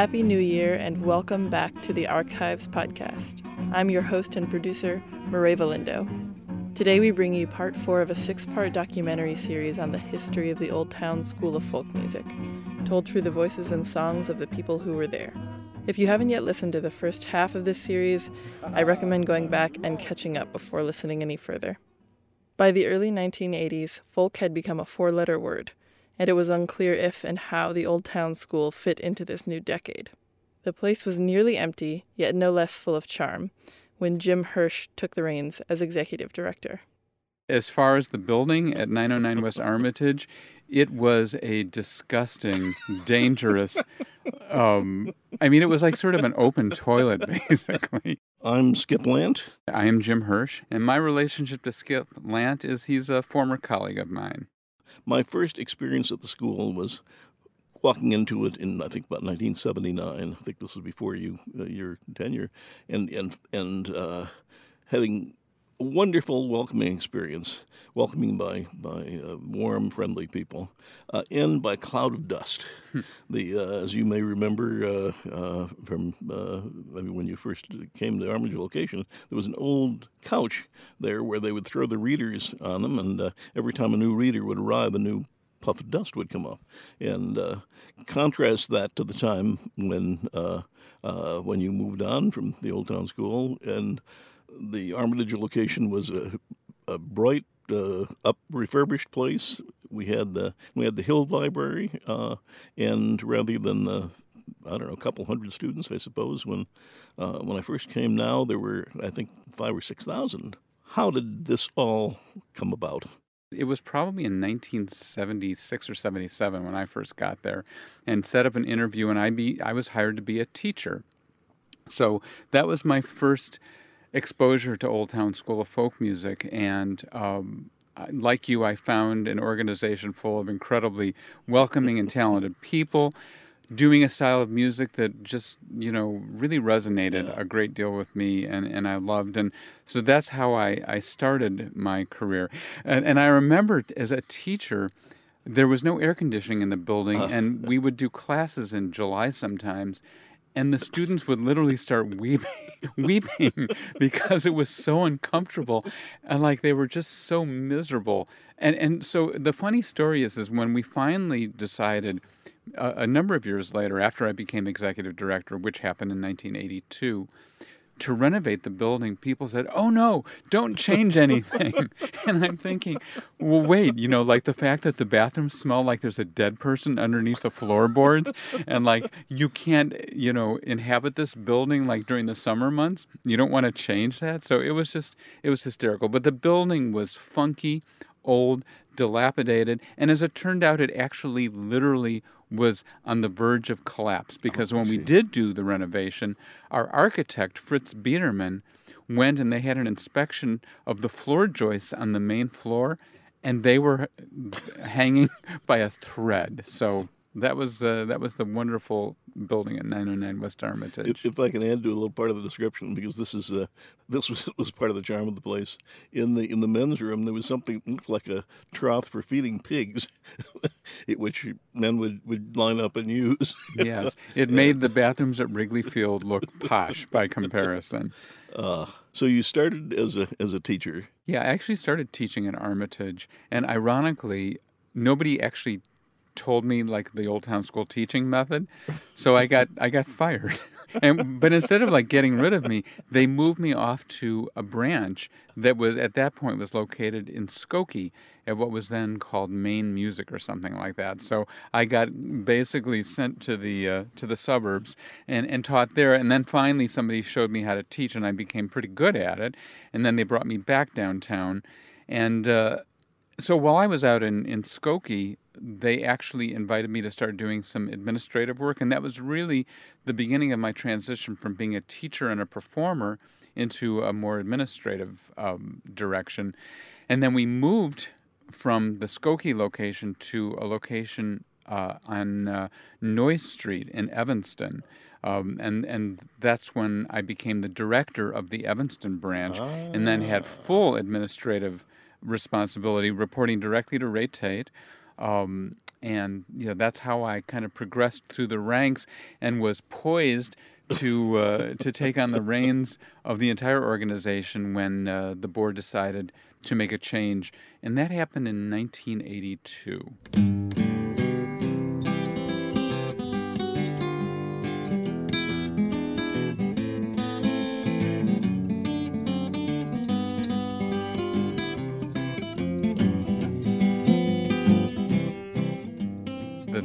Happy New Year and welcome back to the Archives Podcast. I'm your host and producer, Murray Valindo. Today we bring you part four of a six part documentary series on the history of the Old Town School of Folk Music, told through the voices and songs of the people who were there. If you haven't yet listened to the first half of this series, I recommend going back and catching up before listening any further. By the early 1980s, folk had become a four letter word, and it was unclear if and how the Old Town School fit into this new decade. The place was nearly empty, yet no less full of charm, when Jim Hirsch took the reins as executive director. As far as the building at 909 West Armitage, it was a disgusting, dangerous. Um, I mean, it was like sort of an open toilet, basically. I'm Skip Landt. I am Jim Hirsch, and my relationship to Skip Landt is he's a former colleague of mine. My first experience at the school was walking into it in I think about 1979. I think this was before you uh, your tenure, and and and uh, having wonderful welcoming experience, welcoming by by uh, warm, friendly people, uh, and by cloud of dust. the uh, as you may remember uh, uh, from uh, maybe when you first came to the Armitage location, there was an old couch there where they would throw the readers on them, and every time a new reader would arrive, a new puff of dust would come up. And uh, contrast that to the time when uh, uh, when you moved on from the Old Town School, and the Armitage location was a, a bright, uh, up refurbished place. We had the we had the Hill Library, uh, and rather than the I don't know, a couple hundred students, I suppose. When uh, when I first came, now there were I think five or six thousand. How did this all come about? It was probably in 1976 or 77 when I first got there and set up an interview and I be I was hired to be a teacher. So that was my first exposure to Old Town School of Folk Music and um, like you, I found an organization full of incredibly welcoming and talented people doing a style of music that just you know really resonated yeah. a great deal with me and, and I loved and so that's how I, I started my career and, and I remember as a teacher there was no air conditioning in the building uh. and we would do classes in July sometimes and the students would literally start weeping weeping because it was so uncomfortable and like they were just so miserable. And and so the funny story is is when we finally decided a, a number of years later, after I became executive director, which happened in 1982, to renovate the building, people said, "Oh no, don't change anything." and I'm thinking, "Well, wait, you know, like the fact that the bathrooms smell like there's a dead person underneath the floorboards and like you can't, you know, inhabit this building like during the summer months. You don't want to change that." So it was just it was hysterical, but the building was funky, old, dilapidated, and as it turned out it actually literally was on the verge of collapse because oh, when we did do the renovation, our architect, Fritz Biederman, went and they had an inspection of the floor joists on the main floor, and they were hanging by a thread. So that was uh, that was the wonderful building at 909 West Armitage. If, if, I can add to a little part of the description, because this is uh, this was was part of the charm of the place. In the in the men's room, there was something that looked like a trough for feeding pigs, which men would, would line up and use. yes, it made the bathrooms at Wrigley Field look posh by comparison. Uh, so you started as a as a teacher. Yeah, I actually started teaching at Armitage, and ironically, nobody actually told me like the old town school teaching method. So I got I got fired. and but instead of like getting rid of me, they moved me off to a branch that was at that point was located in Skokie at what was then called Maine Music or something like that. So I got basically sent to the uh, to the suburbs and and taught there. And then finally somebody showed me how to teach, and I became pretty good at it. And then they brought me back downtown, and. Uh, so while I was out in, in Skokie, they actually invited me to start doing some administrative work. And that was really the beginning of my transition from being a teacher and a performer into a more administrative um, direction. And then we moved from the Skokie location to a location uh, on uh, Noyes Street in Evanston. Um, and and that's when I became the director of the Evanston branch, and then had full administrative responsibility, reporting directly to Ray Tate. Um, and you know, that's how I kind of progressed through the ranks and was poised to uh, to take on the reins of the entire organization when uh, the board decided to make a change, and that happened in 1982.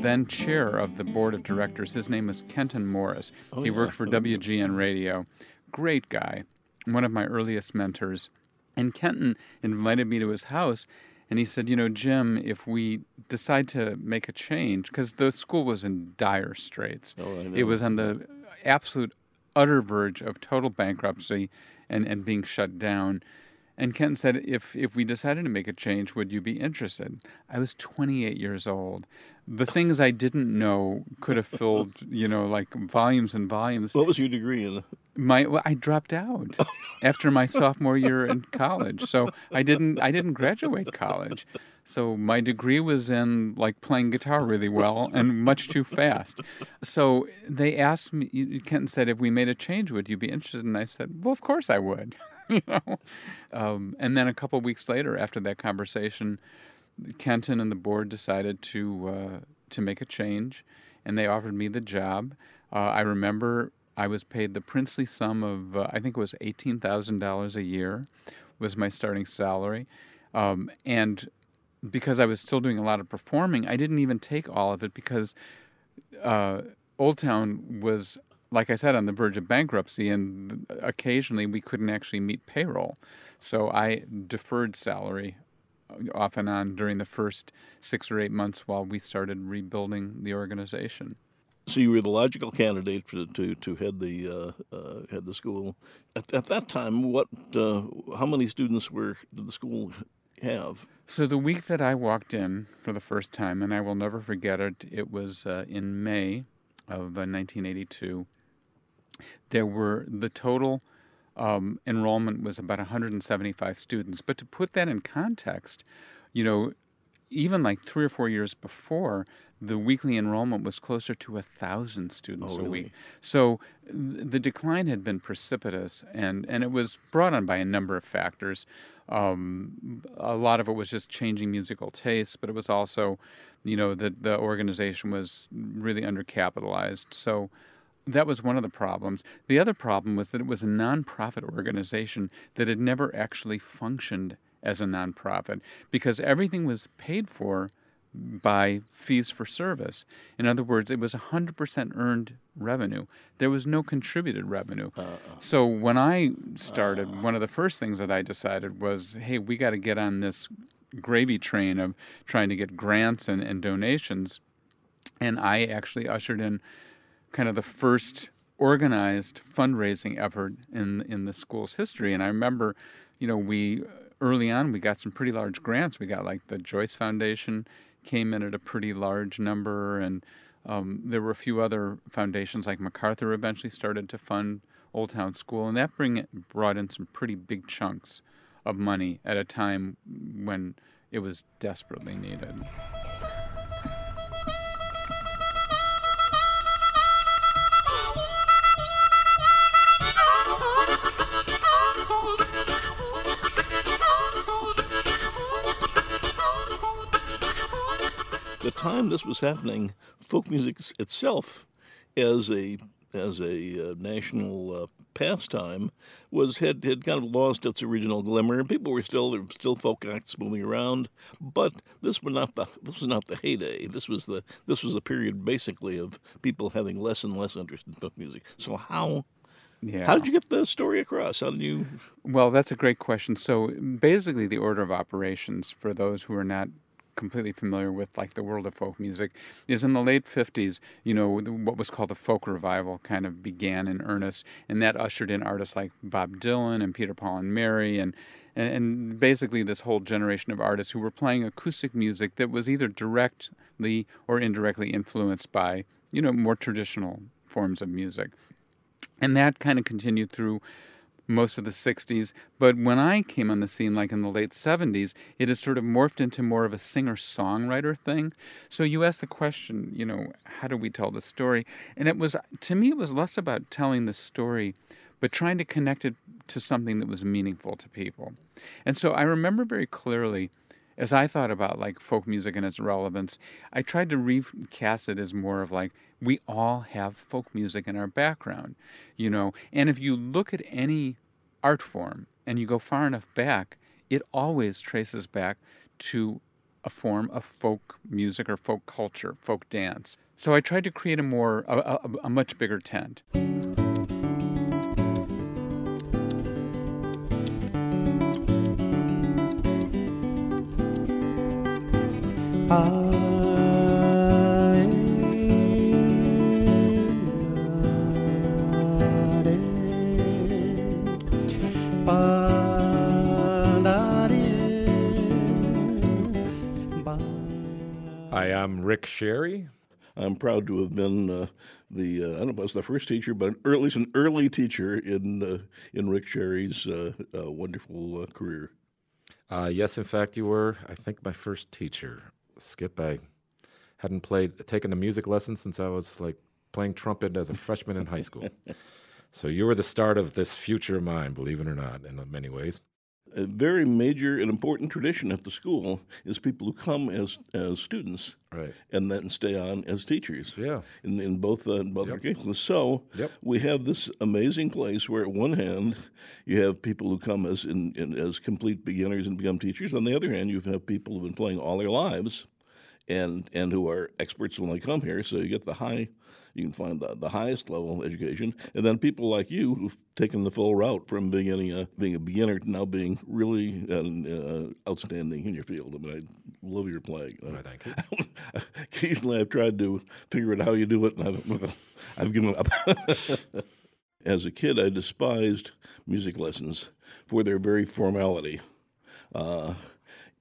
Then chair of the board of directors. His name was Kenton Morris. Oh, he yeah. worked for WGN Radio. Great guy, one of my earliest mentors. And Kenton invited me to his house, and he said, You know, Jim, if we decide to make a change, because the school was in dire straits, Oh, it was on the absolute utter verge of total bankruptcy and, and being shut down. And Kenton said, if, if we decided to make a change, would you be interested? I was 28 years old. The things I didn't know could have filled, you know, like volumes and volumes. What was your degree in? My well, I dropped out after my sophomore year in college, so I didn't I didn't graduate college. So my degree was in like playing guitar really well and much too fast. So they asked me. Kenton said, "If we made a change, would you be interested?" And I said, "Well, of course I would." you know. Um, and then a couple weeks later, after that conversation, Kenton and the board decided to uh, to make a change, and they offered me the job. Uh, I remember I was paid the princely sum of uh, I think it was eighteen thousand dollars a year, was my starting salary, um, and because I was still doing a lot of performing, I didn't even take all of it because uh, Old Town was, like I said, on the verge of bankruptcy, and occasionally we couldn't actually meet payroll. So I deferred salary off and on during the first six or eight months while we started rebuilding the organization. So you were the logical candidate for, to to head the uh, uh, head the school. At, at that time, what uh, how many students were did the school have? So the week that I walked in for the first time, and I will never forget it, it was uh, in May of uh, 1982. There were the total um, enrollment was about 175 students. But to put that in context, you know, even like three or four years before, the weekly enrollment was closer to a thousand students Oh, a week. So th- the decline had been precipitous, and, and it was brought on by a number of factors. Um, a lot of it was just changing musical tastes, but it was also, you know, that the organization was really undercapitalized. So that was one of the problems. The other problem was that it was a nonprofit organization that had never actually functioned as a nonprofit because everything was paid for by fees for service. In other words, it was 100% earned revenue. There was no contributed revenue. So when I started, one of the first things that I decided was, hey, we got to get on this gravy train of trying to get grants and, and donations. And I actually ushered in kind of the first organized fundraising effort in in the school's history. And I remember, you know, we early on we got some pretty large grants. We got like the Joyce Foundation came in at a pretty large number, and um, there were a few other foundations like MacArthur eventually started to fund Old Town School, and that bring brought in some pretty big chunks of money at a time when it was desperately needed. The time this was happening, folk music itself, as a as a uh, national uh, pastime, was had, had kind of lost its original glimmer. People were still there were still folk acts moving around, but this was not the this was not the heyday. This was the this was a period basically of people having less and less interest in folk music. So how Yeah. how did you get the story across? How did you? Well, that's a great question. So basically, the order of operations for those who are not completely familiar with like the world of folk music is in the late 50s you know what was called the folk revival kind of began in earnest and that ushered in artists like bob dylan and peter paul and mary and and, and basically this whole generation of artists who were playing acoustic music that was either directly or indirectly influenced by you know more traditional forms of music. And that kind of continued through most of the 60s. But when I came on the scene, like in the late 70s, it has sort of morphed into more of a singer songwriter thing. So you asked the question, you know, how do we tell the story? And it was, to me, it was less about telling the story, but trying to connect it to something that was meaningful to people. And so I remember very clearly. As I thought about like folk music and its relevance, I tried to recast it as more of like we all have folk music in our background, you know. And if you look at any art form and you go far enough back, it always traces back to a form of folk music or folk culture, folk dance. So I tried to create a more, a, a, a much bigger tent. Ah. I'm Rick Sherry. I'm proud to have been uh, the uh, I don't know if I was the first teacher, but an early, at least an early teacher in uh, in Rick Sherry's uh, uh, wonderful uh, career. yes, in fact, you were. I think my first teacher, Skip. I hadn't played taken a music lesson since I was like playing trumpet as a freshman in high school. So you were the start of this future of mine, believe it or not, in many ways a very major and important tradition at the school is people who come as as students right. and then stay on as teachers. Yeah. In in both uh, in both yep. cases. So yep. we have this amazing place where at one hand you have people who come as in, in, as complete beginners and become teachers. On the other hand, you have people who've been playing all their lives and and who are experts when they come here. So you get the high you can find the, the highest level education, and then people like you who've taken the full route from being a, being a beginner to now being really uh, outstanding in your field. I mean, I love your playing. Oh, thank you. Occasionally, I've tried to figure out how you do it, and I've, I've given up. As a kid, I despised music lessons for their very formality. Uh,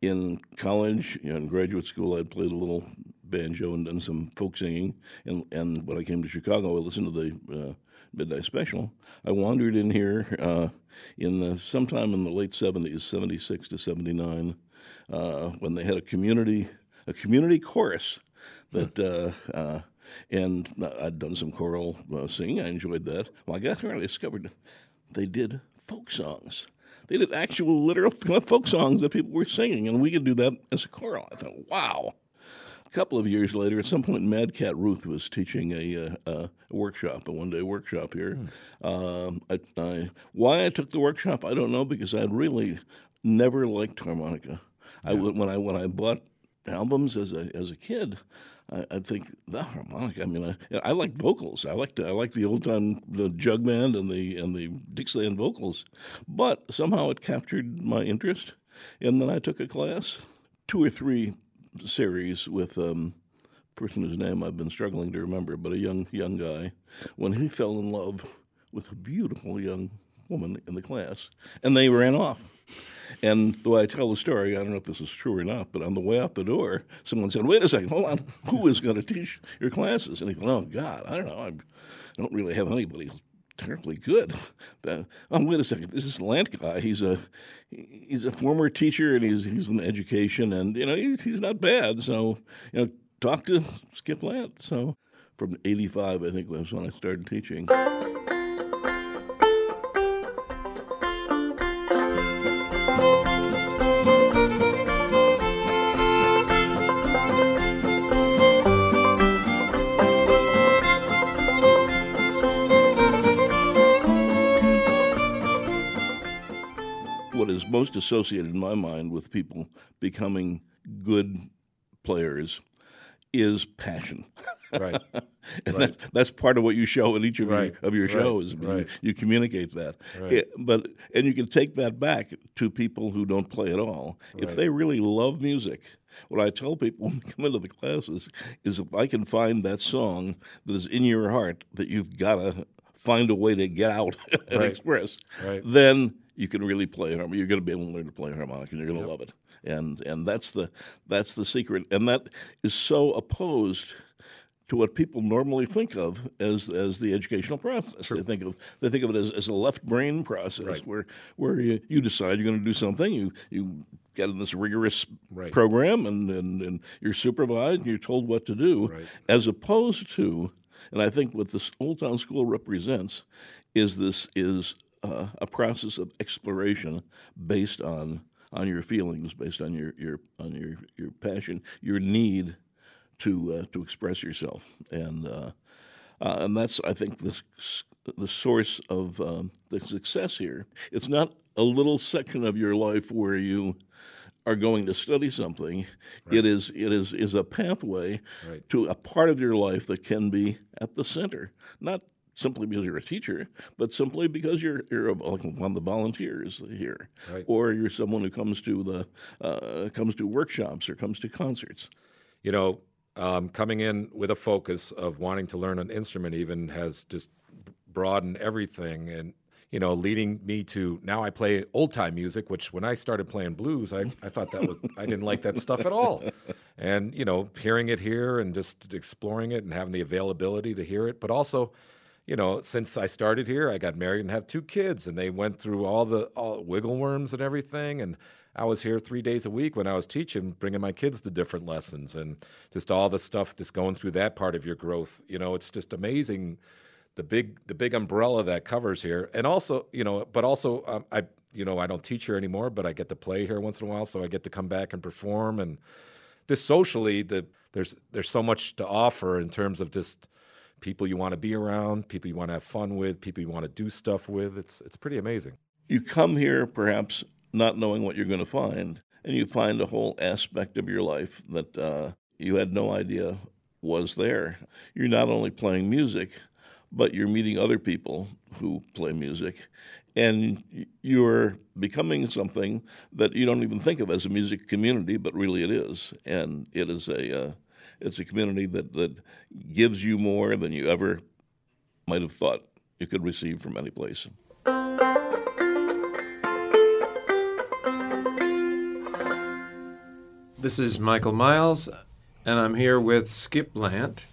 in college, you know, in graduate school, I'd played a little banjo and done some folk singing. And, and when I came to Chicago, I listened to the uh, Midnight Special. I wandered in here uh, in the, sometime in the late 70s, 76 to 79, uh, when they had a community a community chorus that. Hmm. Uh, uh, and I'd done some choral uh, singing. I enjoyed that. When I got here, I discovered they did folk songs. They did actual, literal folk songs that people were singing, and we could do that as a choral. I thought, wow, A couple of years later, at some point, Madcat Ruth was teaching a, uh, a workshop, a one day workshop here. Hmm. Um, I, I, why I took the workshop, I don't know, because I'd really never liked harmonica. Yeah. I, when, I, when I bought albums as a, as a kid, I, think the harmonica. I mean, I, I like vocals. I like I like the old time the jug band and the and the Dixieland vocals, but somehow it captured my interest, and then I took a class, two or three series with um, a person whose name I've been struggling to remember, but a young young guy, when he fell in love with a beautiful young woman in the class, and they ran off. And the way I tell the story, I don't know if this is true or not, but on the way out the door, someone said, "Wait a second, hold on, who is going to teach your classes?" And he thought, "Oh God, I don't know, I don't really have anybody who's terribly good. The, oh, wait a second. This is Landt guy. He's a he's a former teacher and he's he's in education and you know he's he's not bad. So you know, talk to Skip Landt. So from '85, I think was when I started teaching. Most associated in my mind with people becoming good players is passion. Right. and right. That's, that's part of what you show in each of right. your of your right. shows. right. You, you, communicate that. Right. but and you can take that back to people who don't play at all. If they really love music, what I tell people when they come into the classes is if I can find that song that is in your heart that you've got to find a way to get out and express, then you can really play harmonica. You're going to be able to learn to play harmonica, and you're going to yep. love it. And and that's the that's the secret. And that is so opposed to what people normally think of as as the educational process. They think of they think of it as, as a left brain process Right. where where you, you decide you're going to do something. You you get in this rigorous Right. program and, and, and you're supervised and you're told what to do, Right. as opposed to, and I think what this Old Town School represents is this is uh, a process of exploration based on on your feelings, based on your, your on your your passion, your need to uh, to express yourself, and uh, uh, and that's I think the the source of um, the success here. It's not a little section of your life where you are going to study something. It is it is is a pathway Right. to a part of your life that can be at the center, not simply because you're a teacher, but simply because you're you're like one of the volunteers here, Right. or you're someone who comes to the uh, comes to workshops or comes to concerts. you know, um, coming in with a focus of wanting to learn an instrument even has just broadened everything and you know leading me to now i play old time music which when i started playing blues I, I thought that was i didn't like that stuff at all and you know hearing it here and just exploring it and having the availability to hear it but also you know since i started here i got married and have two kids and they went through all the all wiggle worms and everything and I was here three days a week when I was teaching, bringing my kids to different lessons and just all the stuff just going through that part of your growth. You know, it's just amazing the big the big umbrella that covers here, and also you know, but also um, I you know I don't teach here anymore, but I get to play here once in a while, so I get to come back and perform and just socially the there's there's so much to offer in terms of just people you want to be around, people you want to have fun with, people you want to do stuff with. It's it's pretty amazing. you come here perhaps not knowing what you're going to find, and you find a whole aspect of your life that uh, you had no idea was there. You're not only playing music, but you're meeting other people who play music, and you're becoming something that you don't even think of as a music community, but really it is, and it is a uh, it's a community that that gives you more than you ever might have thought you could receive from any place. This is Michael Miles, and I'm here with Skip Landt.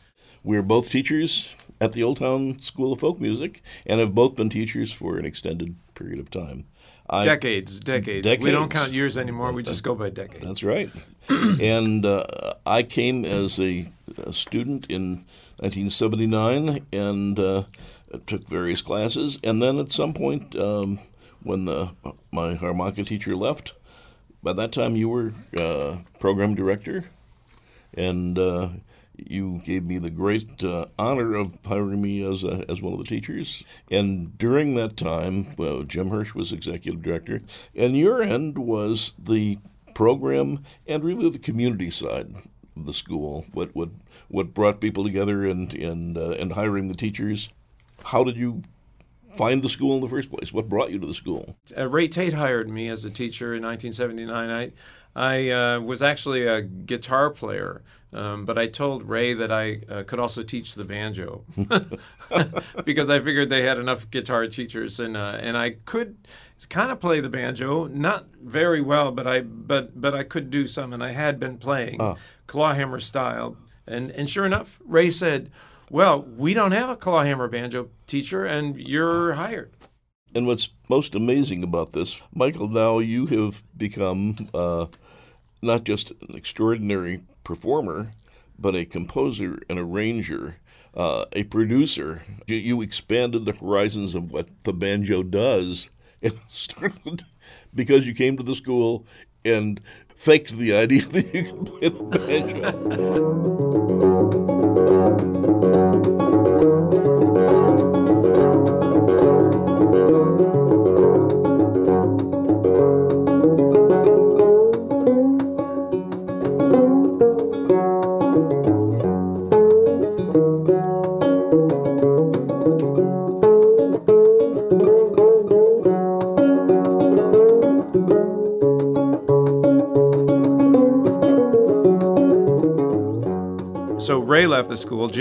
We're both teachers at the Old Town School of Folk Music and have both been teachers for an extended period of time. I, Decades, decades. We don't count years anymore. We just go by decades. That's right. and uh, I came as a, a student in 1979 and uh, took various classes. And then at some point, um, when the, my harmonica teacher left, by that time you were uh, program director, and uh, you gave me the great uh, honor of hiring me as a, as one of the teachers. And during that time, well, Jim Hirsch was executive director, and your end was the program and really the community side of the school. What what what brought people together and and uh, and hiring the teachers. How did you find the school in the first place? What brought you to the school? Uh, Ray Tate hired me as a teacher in 1979. I, I uh, was actually a guitar player, um, but I told Ray that I uh, could also teach the banjo because I figured they had enough guitar teachers, and uh, and I could kind of play the banjo, not very well, but I but but I could do some, and I had been playing clawhammer style, and and sure enough, Ray said. Well, we don't have a clawhammer banjo teacher, and you're hired. And what's most amazing about this, Michael, now you have become uh, not just an extraordinary performer, but a composer, an arranger, uh, a producer. You, you expanded the horizons of what the banjo does and started because you came to the school and faked the idea that you could play the banjo.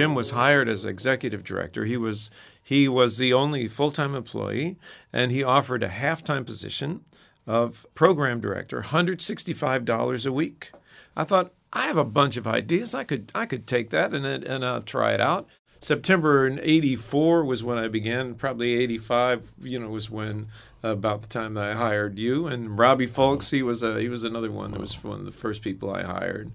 Jim was hired as executive director. He was he was the only full time employee, and he offered a half time position of program director, hundred sixty five dollars a week. I thought, I have a bunch of ideas. I could I could take that and and uh, try it out. September in '84 was when I began. Probably '85, you know, was when about the time that I hired you and Robbie Fulks. He was a he was another one that was one of the first people I hired.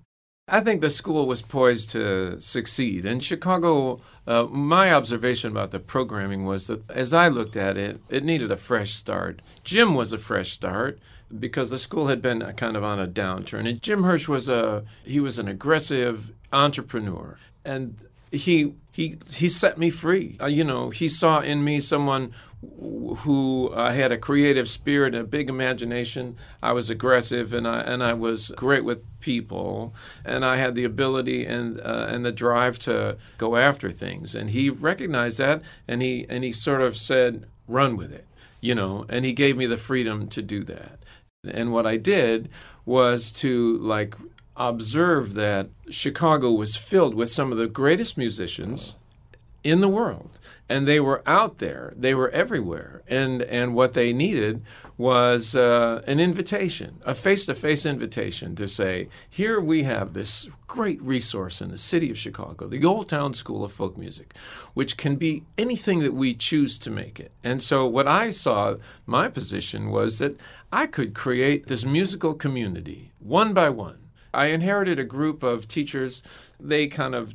I think the school was poised to succeed. In Chicago, uh, my observation about the programming was that as I looked at it, it needed a fresh start. Jim was a fresh start because the school had been kind of on a downturn. And Jim Hirsch was a he was an aggressive entrepreneur, and he he he set me free. Uh, you know, he saw in me someone who uh, had a creative spirit and a big imagination. I was aggressive and I and I was great with people, and I had the ability and uh, and the drive to go after things. And he recognized that, and he and he sort of said, "Run with it," you know. And he gave me the freedom to do that. And what I did was to like observe that Chicago was filled with some of the greatest musicians in the world and they were out there. They were everywhere. And and what they needed was uh, an invitation a face-to-face invitation to say here we have this great resource in the city of chicago the old town school of folk music which can be anything that we choose to make it. And so what i saw my position was that i could create this musical community one by one I inherited a group of teachers. They kind of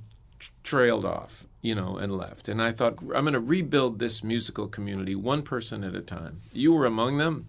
trailed off, you know, and left. And I thought, I'm going to rebuild this musical community one person at a time. You were among them.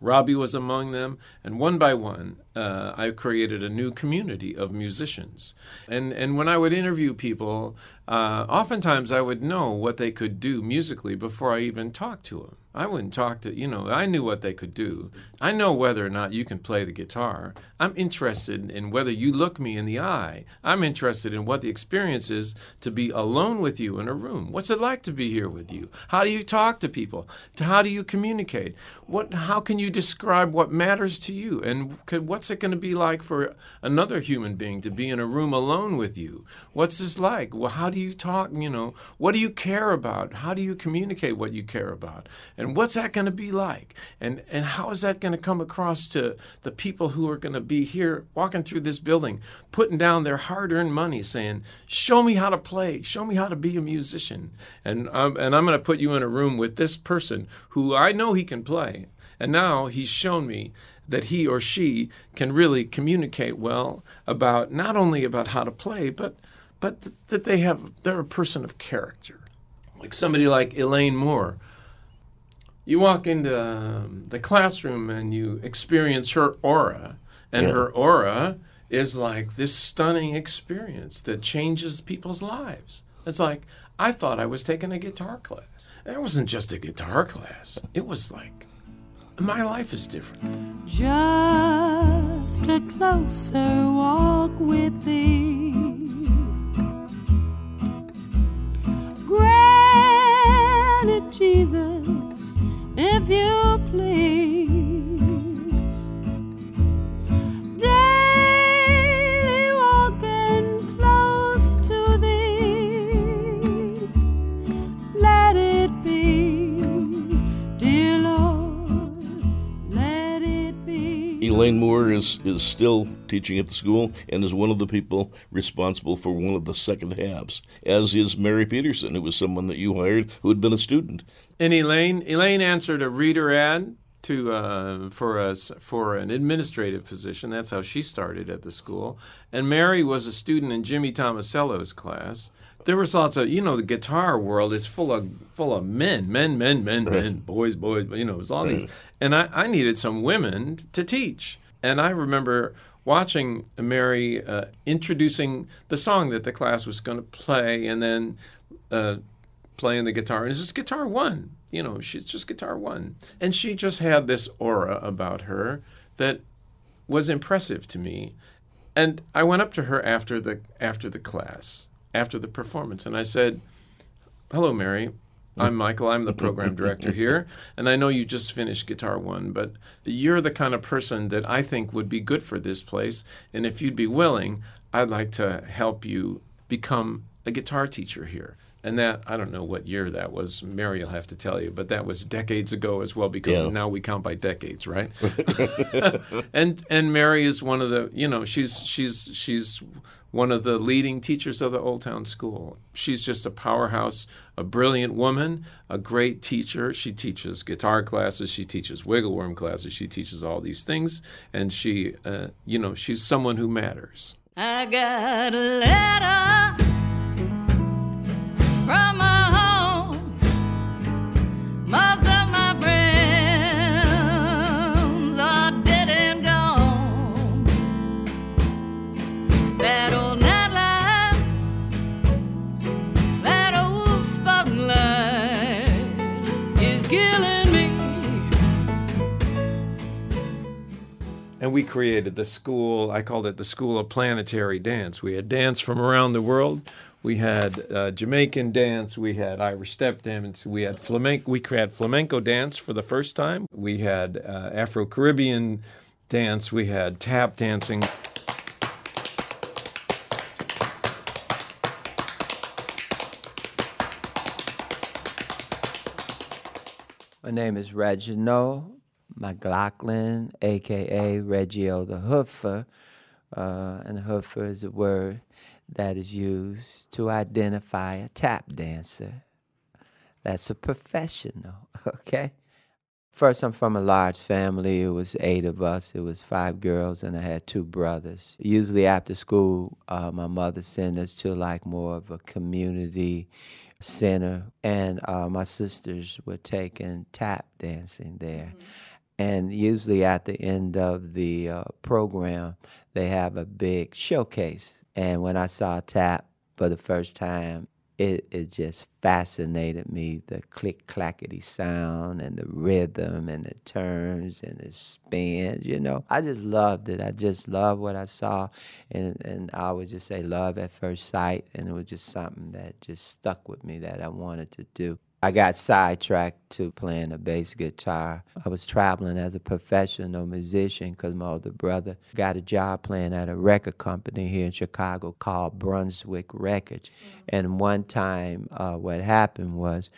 Robbie was among them, and one by one, uh, I created a new community of musicians. And and when I would interview people, uh, oftentimes I would know what they could do musically before I even talked to them. I wouldn't talk to, you know, I knew what they could do. I know whether or not you can play the guitar. I'm interested in whether you look me in the eye. I'm interested in what the experience is to be alone with you in a room. What's it like to be here with you? How do you talk to people? How do you communicate? What, how can you describe what matters to you? And what's it going to be like for another human being to be in a room alone with you? What's this like? Well, how do you talk? You know, what do you care about? How do you communicate what you care about? And what's that going to be like? And and how is that going to come across to the people who are going to be here walking through this building, putting down their hard-earned money, saying, "Show me how to play. Show me how to be a musician." And I'm, and I'm going to put you in a room with this person who I know he can play, and now he's shown me that he or she can really communicate well about not only about how to play, but but th- that they have they're a person of character, like somebody like Elaine Moore you walk into um, the classroom and you experience her aura, and yeah. her aura is like this stunning experience that changes people's lives. It's like, I thought I was taking a guitar class. It wasn't just a guitar class, it was like, my life is different. Just a closer walk with thee. Granted, Jesus if you please. Elaine Moore is, is still teaching at the school and is one of the people responsible for one of the second halves, as is Mary Peterson, who was someone that you hired who had been a student. And Elaine, Elaine answered a reader ad to uh, for us for an administrative position. That's how she started at the school. And Mary was a student in Jimmy Tomasello's class. There was lots of you know the guitar world is full of full of men, men, men, men, right. men, boys, boys. You know, it was all right. these. And I, I needed some women to teach. And I remember watching Mary uh, introducing the song that the class was going to play, and then. Uh, playing the guitar, and it's just guitar one. You know, she's just guitar one, and she just had this aura about her that was impressive to me. And I went up to her after the after the class, after the performance, and I said, "Hello, Mary. I'm Michael. I'm the program director here, and I know you just finished Guitar One, but you're the kind of person that I think would be good for this place. And if you'd be willing, I'd like to help you become a guitar teacher here And that I don't know what year that was. Mary will have to tell you, but that was decades ago as well because Yeah. now we count by decades, right? and and Mary is one of the you know she's she's she's one of the leading teachers of the Old Town School. She's just a powerhouse, a brilliant woman, a great teacher. She teaches guitar classes, she teaches wiggle worm classes, she teaches all these things, and she uh, you know she's someone who matters. I got a letter from my And we created the school, I called it the School of Planetary Dance. We had dance from around the world. We had uh, Jamaican dance, we had Irish step dance, we had flamenco. We had flamenco dance for the first time. We had uh, Afro Caribbean dance. We had tap dancing. My name is Reginald McLaughlin, aka Reggio the Hoofer. Uh, and hoofer is a word that is used to identify a tap dancer. That's a professional, okay? First, I'm from a large family. It was eight of us. It was five girls, and I had two brothers. Usually after school, uh, my mother sent us to like more of a community center, and uh, my sisters were taking tap dancing there. And usually at the end of the uh, program, they have a big showcase. And when I saw tap for the first time, it, it just fascinated me the click clackety sound and the rhythm and the turns and the spins you know? I just loved it. I just loved what i saw. And, and i would just say love at first sight. And it was just something that just stuck with me that i wanted to do I got sidetracked to playing the bass guitar. I was traveling as a professional musician because my older brother got a job playing at a record company here in Chicago called Brunswick Records. And one time, uh, what happened was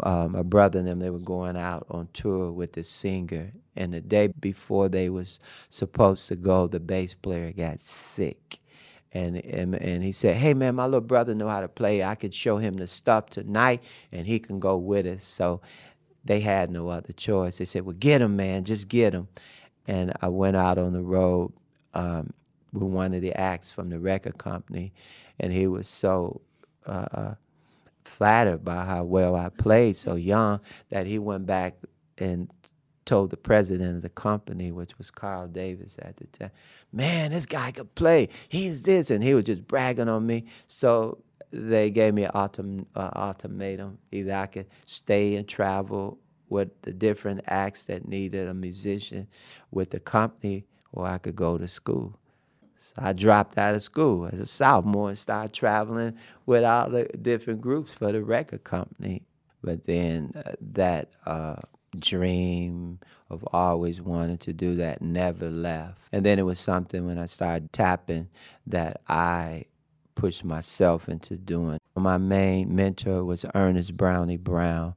uh, my brother and them they were going out on tour with the singer, and the day before they was supposed to go, the bass player got sick and, and and he said, "Hey man, my little brother know how to play. I could show him the stuff tonight, and he can go with us." So they had no other choice. They said, "Well, get him, man. Just get him." And I went out on the road um, with one of the acts from the record company, and he was so. Uh, uh, flattered by how well I played so young that he went back and told the president of the company, which was Carl Davis at the time, man, this guy could play. He's this. And he was just bragging on me. So they gave me an ultim, uh, ultimatum. Either I could stay and travel with the different acts that needed a musician with the company, or I could go to school. So I dropped out of school as a sophomore and started traveling with all the different groups for the record company. But then uh, that uh, dream of always wanting to do that never left. And then it was something when I started tapping that I pushed myself into doing. My main mentor was Ernest Brownie Brown,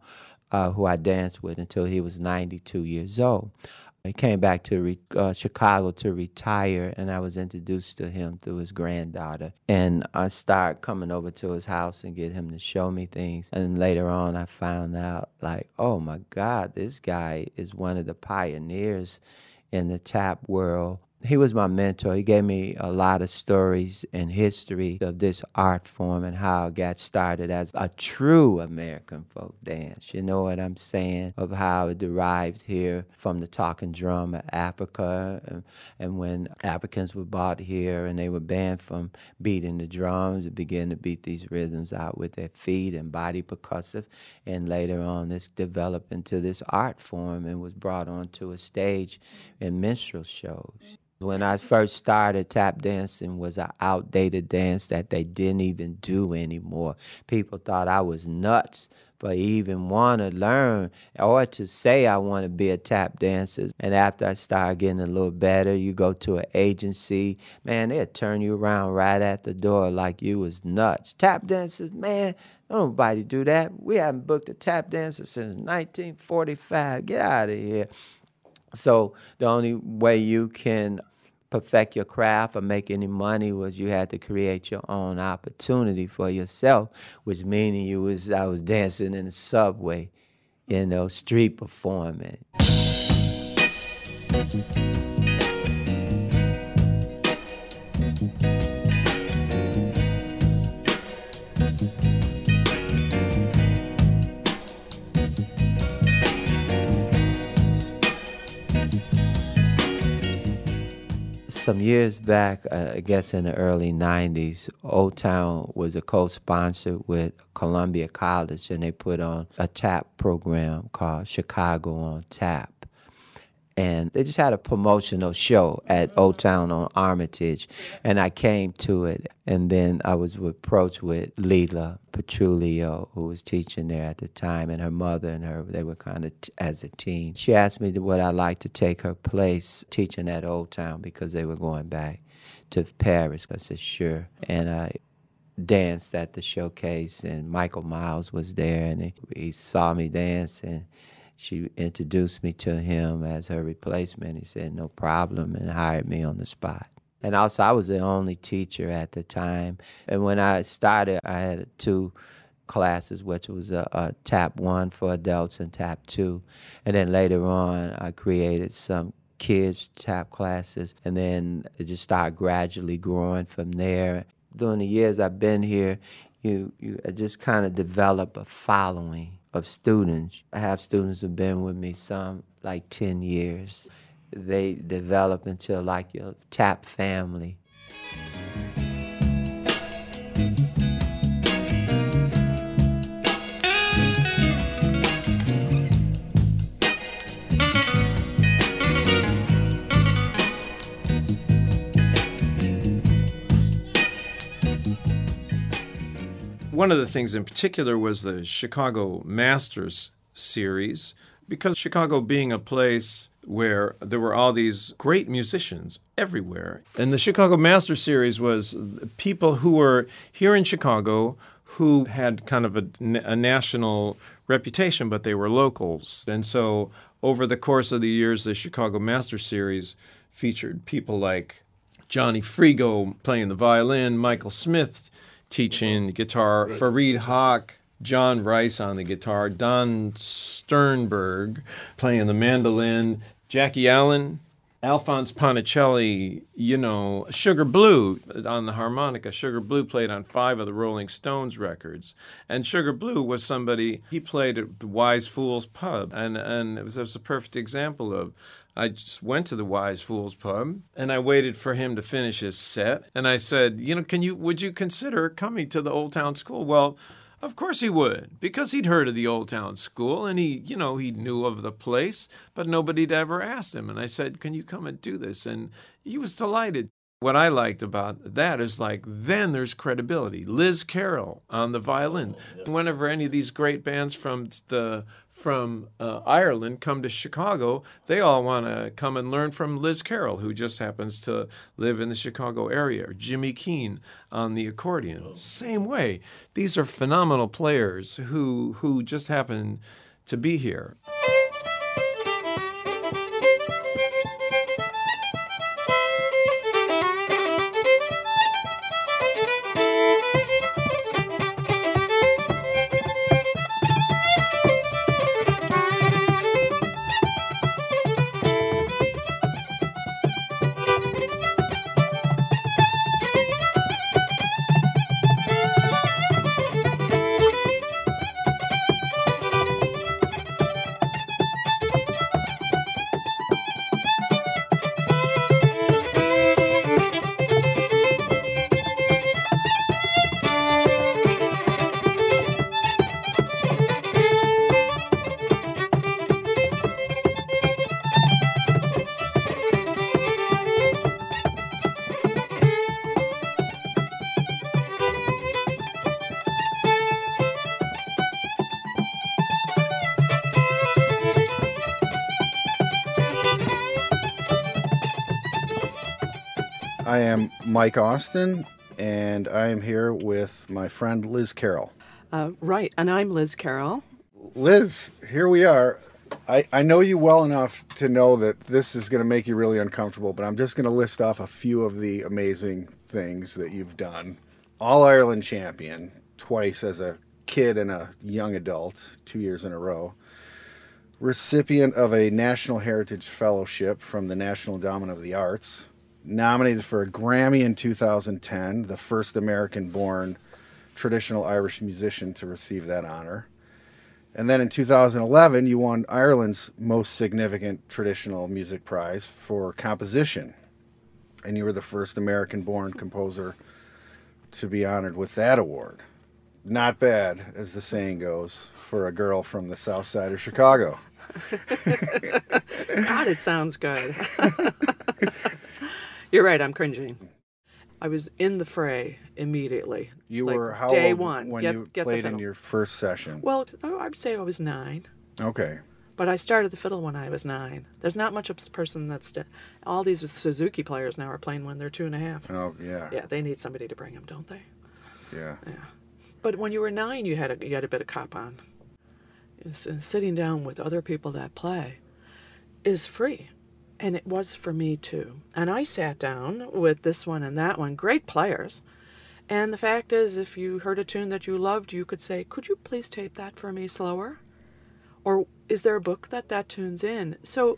uh, who I danced with until he was 92 years old. He came back to re- uh, Chicago to retire, and I was introduced to him through his granddaughter. And I started coming over to his house and get him to show me things. And later on, I found out, like, oh my God, this guy is one of the pioneers in the tap world. He was my mentor. He gave me a lot of stories and history of this art form and how it got started as a true American folk dance. You know what I'm saying? Of how it derived here from the talking drum of Africa. And, and when Africans were brought here and they were banned from beating the drums, they began to beat these rhythms out with their feet and body percussive. And later on, this developed into this art form and was brought onto a stage in minstrel shows. When I first started, tap dancing was an outdated dance that they didn't even do anymore. People thought I was nuts for even want to learn or to say I want to be a tap dancer. And after I started getting a little better, you go to an agency, man, they'll turn you around right at the door like you was nuts. Tap dancers, man, nobody do that. We haven't booked a tap dancer since 1945. Get out of here. So the only way you can perfect your craft or make any money was you had to create your own opportunity for yourself, which meaning you was I was dancing in the subway, you know, street performing. Some years back, uh, I guess in the early 90s, Old Town was a co sponsor with Columbia College, and they put on a tap program called Chicago on Tap. And they just had a promotional show at mm-hmm. Old Town on Armitage, and I came to it. And then I was approached with Leela Petrulio, who was teaching there at the time, and her mother and her, they were kind of t- as a team. She asked me would I like to take her place teaching at Old Town because they were going back to Paris. I said, sure. And I danced at the showcase, and Michael Miles was there, and he, he saw me dance, and she introduced me to him as her replacement. He said, no problem, and hired me on the spot. And also, I was the only teacher at the time. And when I started, I had two classes, which was a, a tap one for adults and tap two. And then later on, I created some kids tap classes, and then it just started gradually growing from there. During the years I've been here, you you just kind of develop a following of students. I have students who've been with me some like 10 years. They develop into like your tap family. One of the things in particular was the Chicago Masters series, because Chicago being a place where there were all these great musicians everywhere. And the Chicago Master Series was people who were here in Chicago who had kind of a, a, national reputation, but they were locals. And so over the course of the years, the Chicago Master Series featured people like Johnny Frigo playing the violin, Michael Smith teaching guitar, Fareed Haque, John Rice on the guitar, Don Sternberg playing the mandolin, Jackie Allen, Alphonse Ponticelli, you know, Sugar Blue on the harmonica. Sugar Blue played on five of the Rolling Stones records. And Sugar Blue was somebody, he played at the Wise Fools Pub. And, and it, was, it was a perfect example of I just went to the Wise Fools pub and I waited for him to finish his set. And I said, you know, can you would you consider coming to the Old Town School? Well, of course he would, because he'd heard of the Old Town School and he, you know, he knew of the place, but nobody'd ever asked him. And I said, Can you come and do this? And he was delighted. What I liked about that is like then there's credibility. Liz Carroll on the violin. Oh, Whenever any of these great bands from the from uh, Ireland come to Chicago, they all want to come and learn from Liz Carroll, who just happens to live in the Chicago area, or Jimmy Keane on the accordion. Same way. These are phenomenal players who who just happen to be here. I am Mike Austin, and I am here with my friend Liz Carroll. Uh, right, and I'm Liz Carroll. Liz, here we are. I, I know you well enough to know that this is going to make you really uncomfortable, but I'm just going to list off a few of the amazing things that you've done. All Ireland champion, twice as a kid and a young adult, two years in a row. Recipient of a National Heritage Fellowship from the National Endowment of the Arts. Nominated for a Grammy in 2010, the first American born traditional Irish musician to receive that honor. And then in 2011, you won Ireland's most significant traditional music prize for composition. And you were the first American born composer to be honored with that award. Not bad, as the saying goes, for a girl from the south side of Chicago. God, it sounds good. You're right, I'm cringing. I was in the fray immediately. You like were how day old one. when Get- you get played in your first session? Well, oh, I'd say I was nine, Okay. but I started the fiddle when I was nine. There's not much of a person that's. All these Suzuki players now are playing when they're two and a half. Oh yeah. Yeah, they need somebody to bring them, don't they? Yeah. Yeah. But when you were nine, you had a, you had a bit of cop on. Uh, sitting down with other people that play is free. And it was for me too. And I sat down with this one and that one, great players. And the fact is, if you heard a tune that you loved, you could say, Could you please tape that for me slower? Or is there a book that that tune's in? So,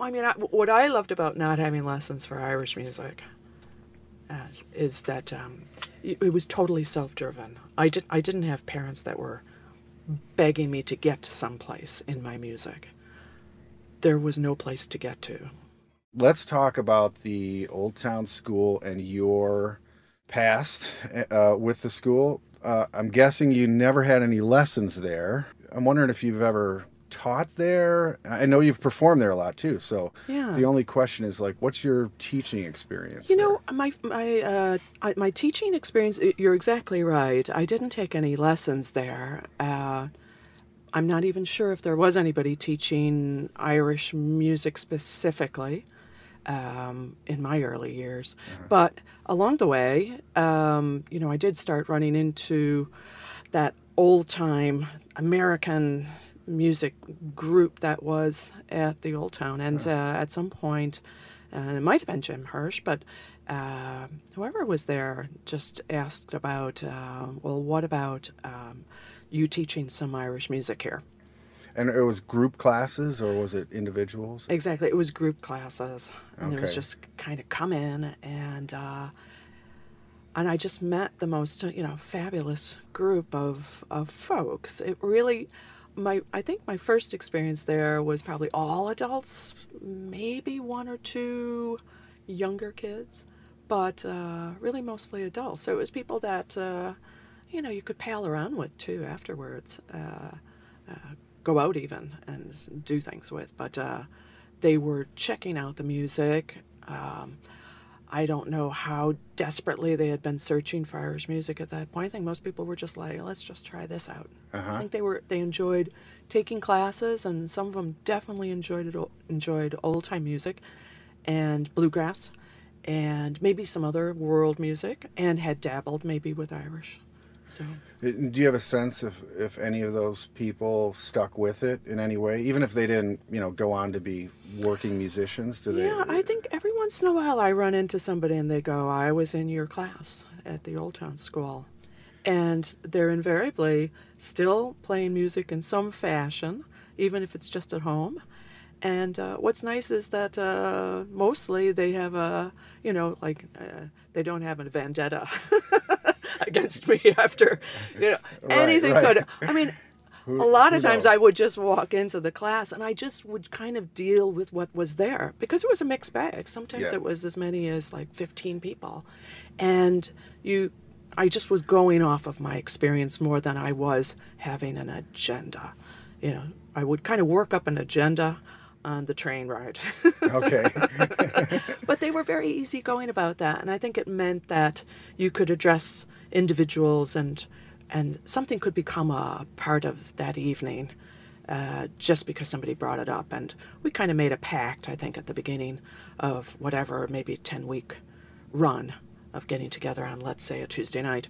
I mean, I, what I loved about not having lessons for Irish music as, is that um, it, it was totally self-driven. I did I didn't have parents that were begging me to get to some place in my music. There was no place to get to. Let's talk about the Old Town School and your past uh, with the school. Uh, I'm guessing you never had any lessons there. I'm wondering if you've ever taught there. I know you've performed there a lot too. So Yeah. the only question is like, what's your teaching experience? You know, my my uh, I, my teaching experience. You're exactly right. I didn't take any lessons there. Uh, I'm not even sure if there was anybody teaching Irish music specifically um, in my early years. But along the way, um, you know, I did start running into that old time American music group that was at the Old Town. And uh, at some point, and it might have been Jim Hirsch, but uh, whoever was there just asked about, uh, well, what about um, you teaching some Irish music here? And it was group classes or was it individuals? Exactly. It was group classes, and it was just kind of come in and uh, and I just met the most you know fabulous group of of folks. It really, my I think my first experience there was probably all adults, maybe one or two younger kids, but uh, really mostly adults. So it was people that uh, you know you could pal around with too afterwards. Uh, uh, go out even and do things with. But uh, they were checking out the music. Um, I don't know how desperately they had been searching for Irish music at that point. I think most people were just like, let's just try this out. Uh-huh. I think they were they enjoyed taking classes, and some of them definitely enjoyed it. Enjoyed old time music, and bluegrass, and maybe some other world music, and had dabbled maybe with Irish. So Uh, Do you have a sense if, if any of those people stuck with it in any way, even if they didn't, you know, go on to be working musicians? Do they? Yeah, I think every once in a while I run into somebody and they go, I was in your class at the Old Town School. And they're invariably still playing music in some fashion, even if it's just at home. And uh, what's nice is that uh, mostly they have a, you know, like uh, they don't have a vendetta against me after, you know, Right, anything right. could. I mean, Who- a lot of times knows? I would just walk into the class and I just would kind of deal with what was there because it was a mixed bag. Sometimes Yeah. it was as many as like 15 people. And you I just was going off of my experience more than I was having an agenda. You know, I would kind of work up an agenda on the train ride. Okay. but they were very easygoing about that, and I think it meant that you could address individuals and and something could become a part of that evening uh, just because somebody brought it up. And we kind of made a pact, I think, at the beginning of whatever, maybe 10 week run of getting together on, let's say, a Tuesday night.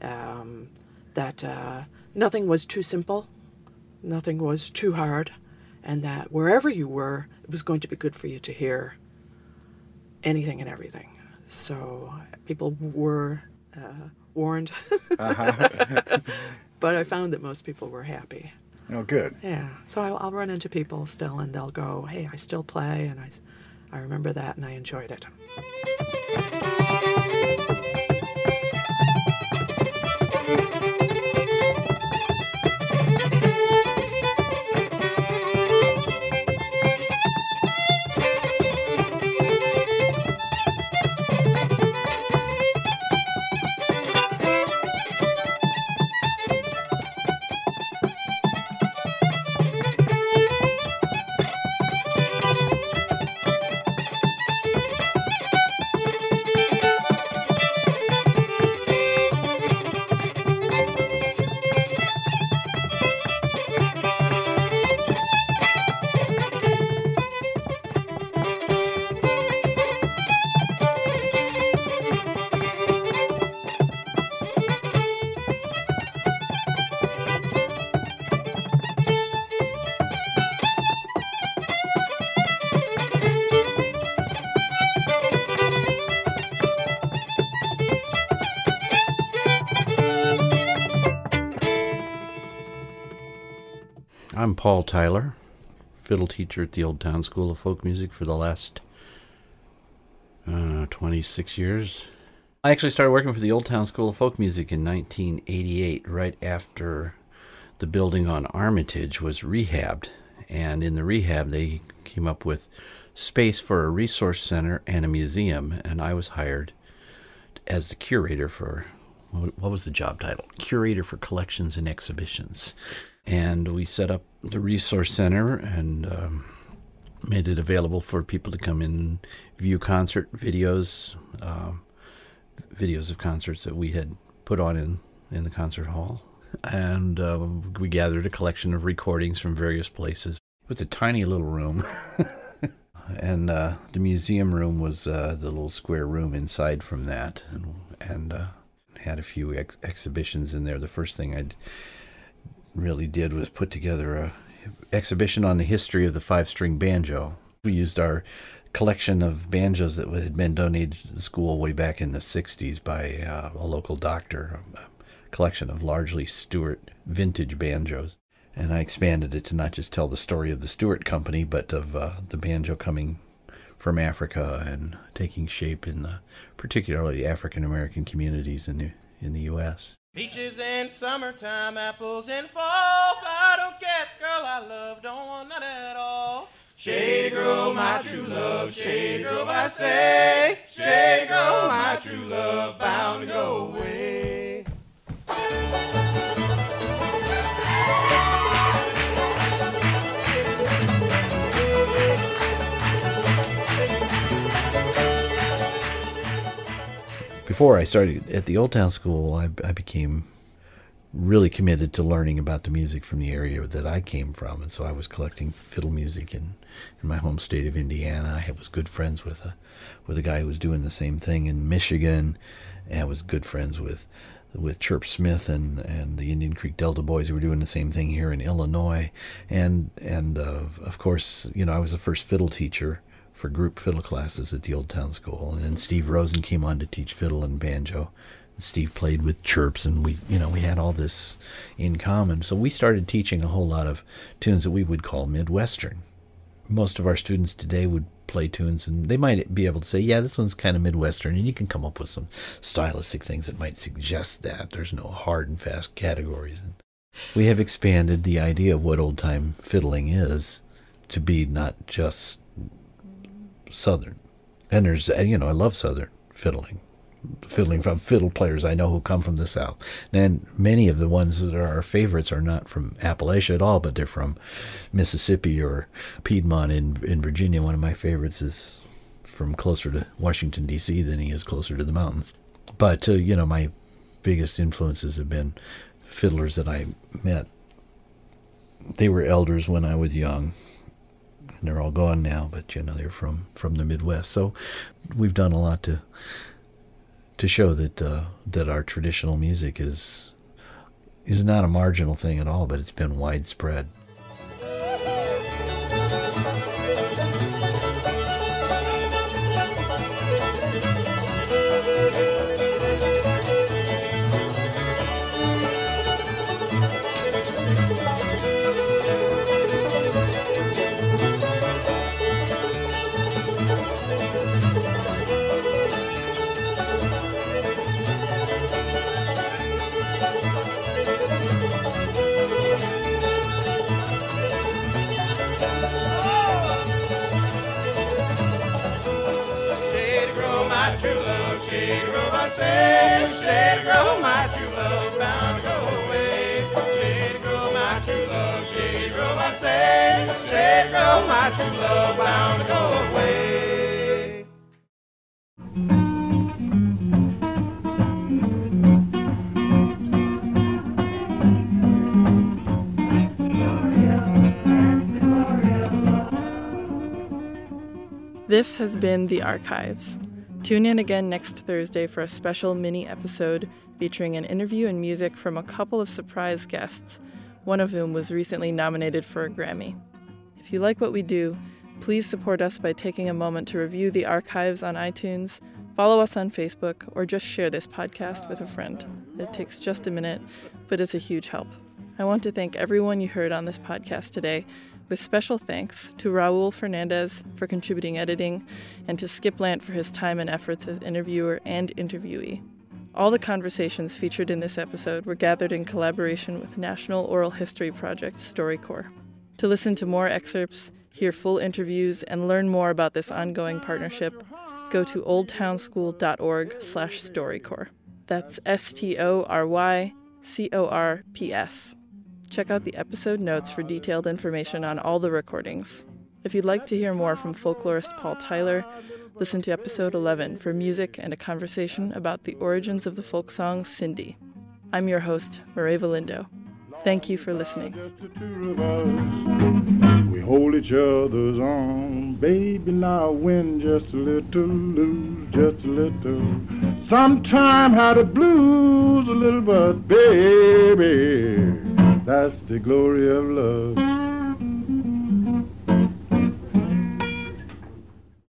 Um, that uh, nothing was too simple, nothing was too hard, and that wherever you were, it was going to be good for you to hear anything and everything. So people were uh, warned, uh-huh. but I found that most people were happy. Oh, good. Yeah. So I'll, I'll run into people still, and they'll go, "Hey, I still play," and I, I remember that, and I enjoyed it. I'm Paul Tyler, fiddle teacher at the Old Town School of Folk Music for the last uh, 26 years. I actually started working for the Old Town School of Folk Music in 1988, right after the building on Armitage was rehabbed. And in the rehab, they came up with space for a resource center and a museum, and I was hired as the curator for what what was the job title? Curator for collections and exhibitions. And we set up the resource center and um, made it available for people to come in, view concert videos, um, videos of concerts that we had put on in, in the concert hall. And uh, we gathered a collection of recordings from various places. It was a tiny little room. and uh, the museum room was uh, the little square room inside from that, and, and uh, had a few ex- exhibitions in there. The first thing I really did was put together a exhibition on the history of the five-string banjo. We used our collection of banjos that had been donated to the school way back in the '60s by uh, a local doctor. A collection of largely Stewart vintage banjos and I expanded it to not just tell the story of the Stewart Company, but of uh, the banjo coming from Africa and taking shape in the, particularly African American communities in the in the U.S. Peaches in summertime, apples in fall. I don't get, girl, I love, don't want none at all. Shady girl, my true love, shady girl, I say. Shady girl, my true love, bound to go away. Before I started at the Old Town School, I, I became really committed to learning about the music from the area that I came from, and so I was collecting fiddle music in, in my home state of Indiana. I was good friends with a with a guy who was doing the same thing in Michigan, and I was good friends with with Chirps Smith and, and the Indian Creek Delta Boys who were doing the same thing here in Illinois, and and uh, of course, you know, I was the first fiddle teacher for group fiddle classes at the Old Town School, and then Steve Rosen came on to teach fiddle and banjo. Steve played with chirps, and we, you know, we had all this in common. So we started teaching a whole lot of tunes that we would call Midwestern. Most of our students today would play tunes, and they might be able to say, "Yeah, this one's kind of Midwestern," and you can come up with some stylistic things that might suggest that. There's no hard and fast categories. And we have expanded the idea of what old time fiddling is to be not just Southern, and there's, you know, I love Southern fiddling fiddling from fiddle players I know who come from the South. And many of the ones that are our favorites are not from Appalachia at all, but they're from Mississippi or Piedmont in in Virginia. One of my favorites is from closer to Washington D.C. than he is closer to the mountains. But uh, you know, my biggest influences have been fiddlers that I met. They were elders when I was young. And they're all gone now, but you know they're from from the Midwest. So we've done a lot to to show that uh, that our traditional music is is not a marginal thing at all, but it's been widespread. Been The Archives. Tune in again next Thursday for a special mini episode featuring an interview and music from a couple of surprise guests, one of whom was recently nominated for a Grammy. If you like what we do, please support us by taking a moment to review The Archives on iTunes, follow us on Facebook, or just share this podcast with a friend. It takes just a minute, but it's a huge help. I want to thank everyone you heard on this podcast today, with special thanks to Raul Fernandez for contributing editing and to Skip Landt for his time and efforts as interviewer and interviewee. All the conversations featured in this episode were gathered in collaboration with National Oral History Project StoryCorps. To listen to more excerpts, hear full interviews, and learn more about this ongoing partnership, go to oldtownschool.org slash storycorps. That's S-T-O-R-Y-C-O-R-P-S. Check out the episode notes for detailed information on all the recordings. If you'd like to hear more from folklorist Paul Tyler, listen to episode 11 for music and a conversation about the origins of the folk song Cindy. I'm your host, Marie Valindo. Thank you for listening. We hold each other's arm, baby. Now win just a little, lose just a little. Sometime had the blues a little, but baby, that's the glory of love.